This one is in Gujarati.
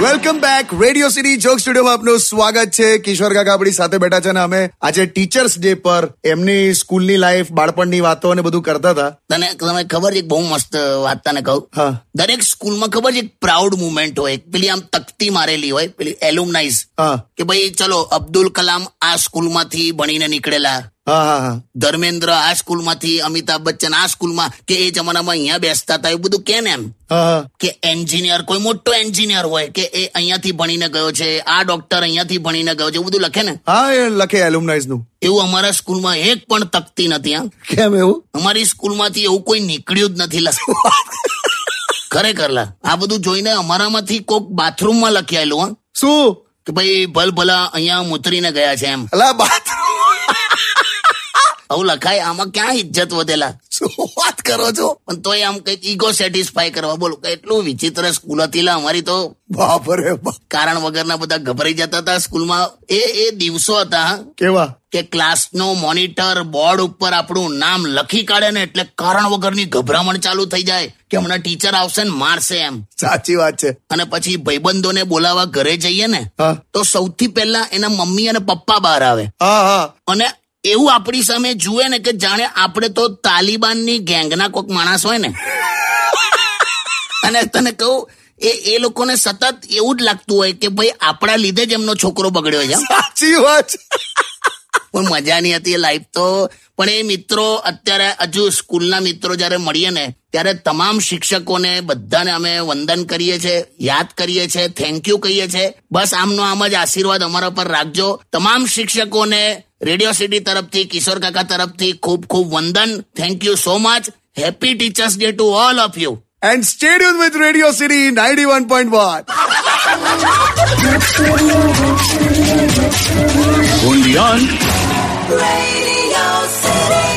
Welcome back Radio City joke studio આપનું સ્વાગત છે. કિશોર કાકા આપણી સાથે બેઠા છે ને અમે આજે ટીચર્સ ડે પર એમની સ્કૂલની લાઈફ બાળપણની વાતો અને બધું કરતા હતા. તને તમે ખબર છે બહુ મસ્ત વાત તને કહું? દરેક સ્કૂલમાં ખબર છે એક પ્રાઉડ મુમેન્ટ હોય. પેલી આમ તકતી મારેલી હોય પેલી એલ્યુમનાઇઝ કે ભાઈ ચલો અબ્દુલ કલામ આ સ્કૂલમાંથી ભણીને નીકળેલા. ધર્મેન્દ્ર આ સ્કૂલમાંથી અમિતાભ બચ્ચન આ સ્કૂલમાં કે એ જમાનામાં અહીંયા બેસતા હતા એ બધું કે એમ? કે એન્જિનિયર કોઈ મોટો એન્જિનિયર હોય કે એ અહીંયાથી ભણીને ગયો છે આ ડોક્ટર અહીંયાથી ભણીને ગયો છે એવું બધું લખે ને? હા એ લખે એલ્યુમનાઇઝનું. એવું અમારા સ્કૂલમાં એક પણ તકતી નથી કેમ એવું? અમારી સ્કૂલમાંથી એવું કોઈ નીકળ્યું જ નથી ખરેખર લા. આ બધું જોઈને અમારામાંથી કોક બાથરૂમમાં લખી આવેલું હા. શું? કે ભાઈ ભલ ભલા અહીંયા મૂતરીને ગયા છે એમ. અલા બાથરૂમ આવું લખાય આમાં ક્યાં ઇજ્જત વધેલા? શું વાત કરો છો? પણ તોય આમ કંઈક ઈગો સેટિસ્ફાય કરવા બોલો. એટલું વિચિત્ર સ્કૂલ હતી અમારી તો. બાપ રે કારણ વગરના બધા ગભરાઈ જતા હતા સ્કૂલમાં. એ એ દિવસો હતા. કેવા? કે ક્લાસનો મોનિટર બોર્ડ ઉપર આપણું નામ લખી કાઢે ને એટલે કારણ વગરની ગભરામણ ચાલુ થઈ જાય કે હમણાં ટીચર આવશે ને મારશે એમ. સાચી વાત છે. અને પછી ભાઈબંધોને બોલાવવા ઘરે જઈએ ને તો સૌથી પહેલા એના મમ્મી અને પપ્પા બહાર આવે. અને એવું આપણી સામે જુએ ને કે જાણે આપણે તો તાલિબાનની ગેંગના કોઈક માણસ હોય ને. અને તને કહું એ એ લોકોને સતત એવું જ લાગતું હોય કે ભાઈ આપણા લીધે જ એમનો છોકરો બગડ્યો છે. સાચી વાત પણ મજા નહીં હતી એ લાઈફ તો. પણ એ મિત્રો અત્યારે હજુ સ્કૂલના મિત્રો જ્યારે મળીએ ને ત્યારે તમામ શિક્ષકોને બધાને અમે વંદન કરીએ છીએ યાદ કરીએ છીએ થેન્ક યુ કહીએ છીએ. બસ આમનો આમ જ આશીર્વાદ અમારા પર રાખજો. તમામ શિક્ષકોને રેડિયો સિટી તરફથી કિશોર કાકા તરફથી ખૂબ ખૂબ વંદન thank you so much happy teachers day to all of you And stay tuned with Radio City 91.1. only on Radio City.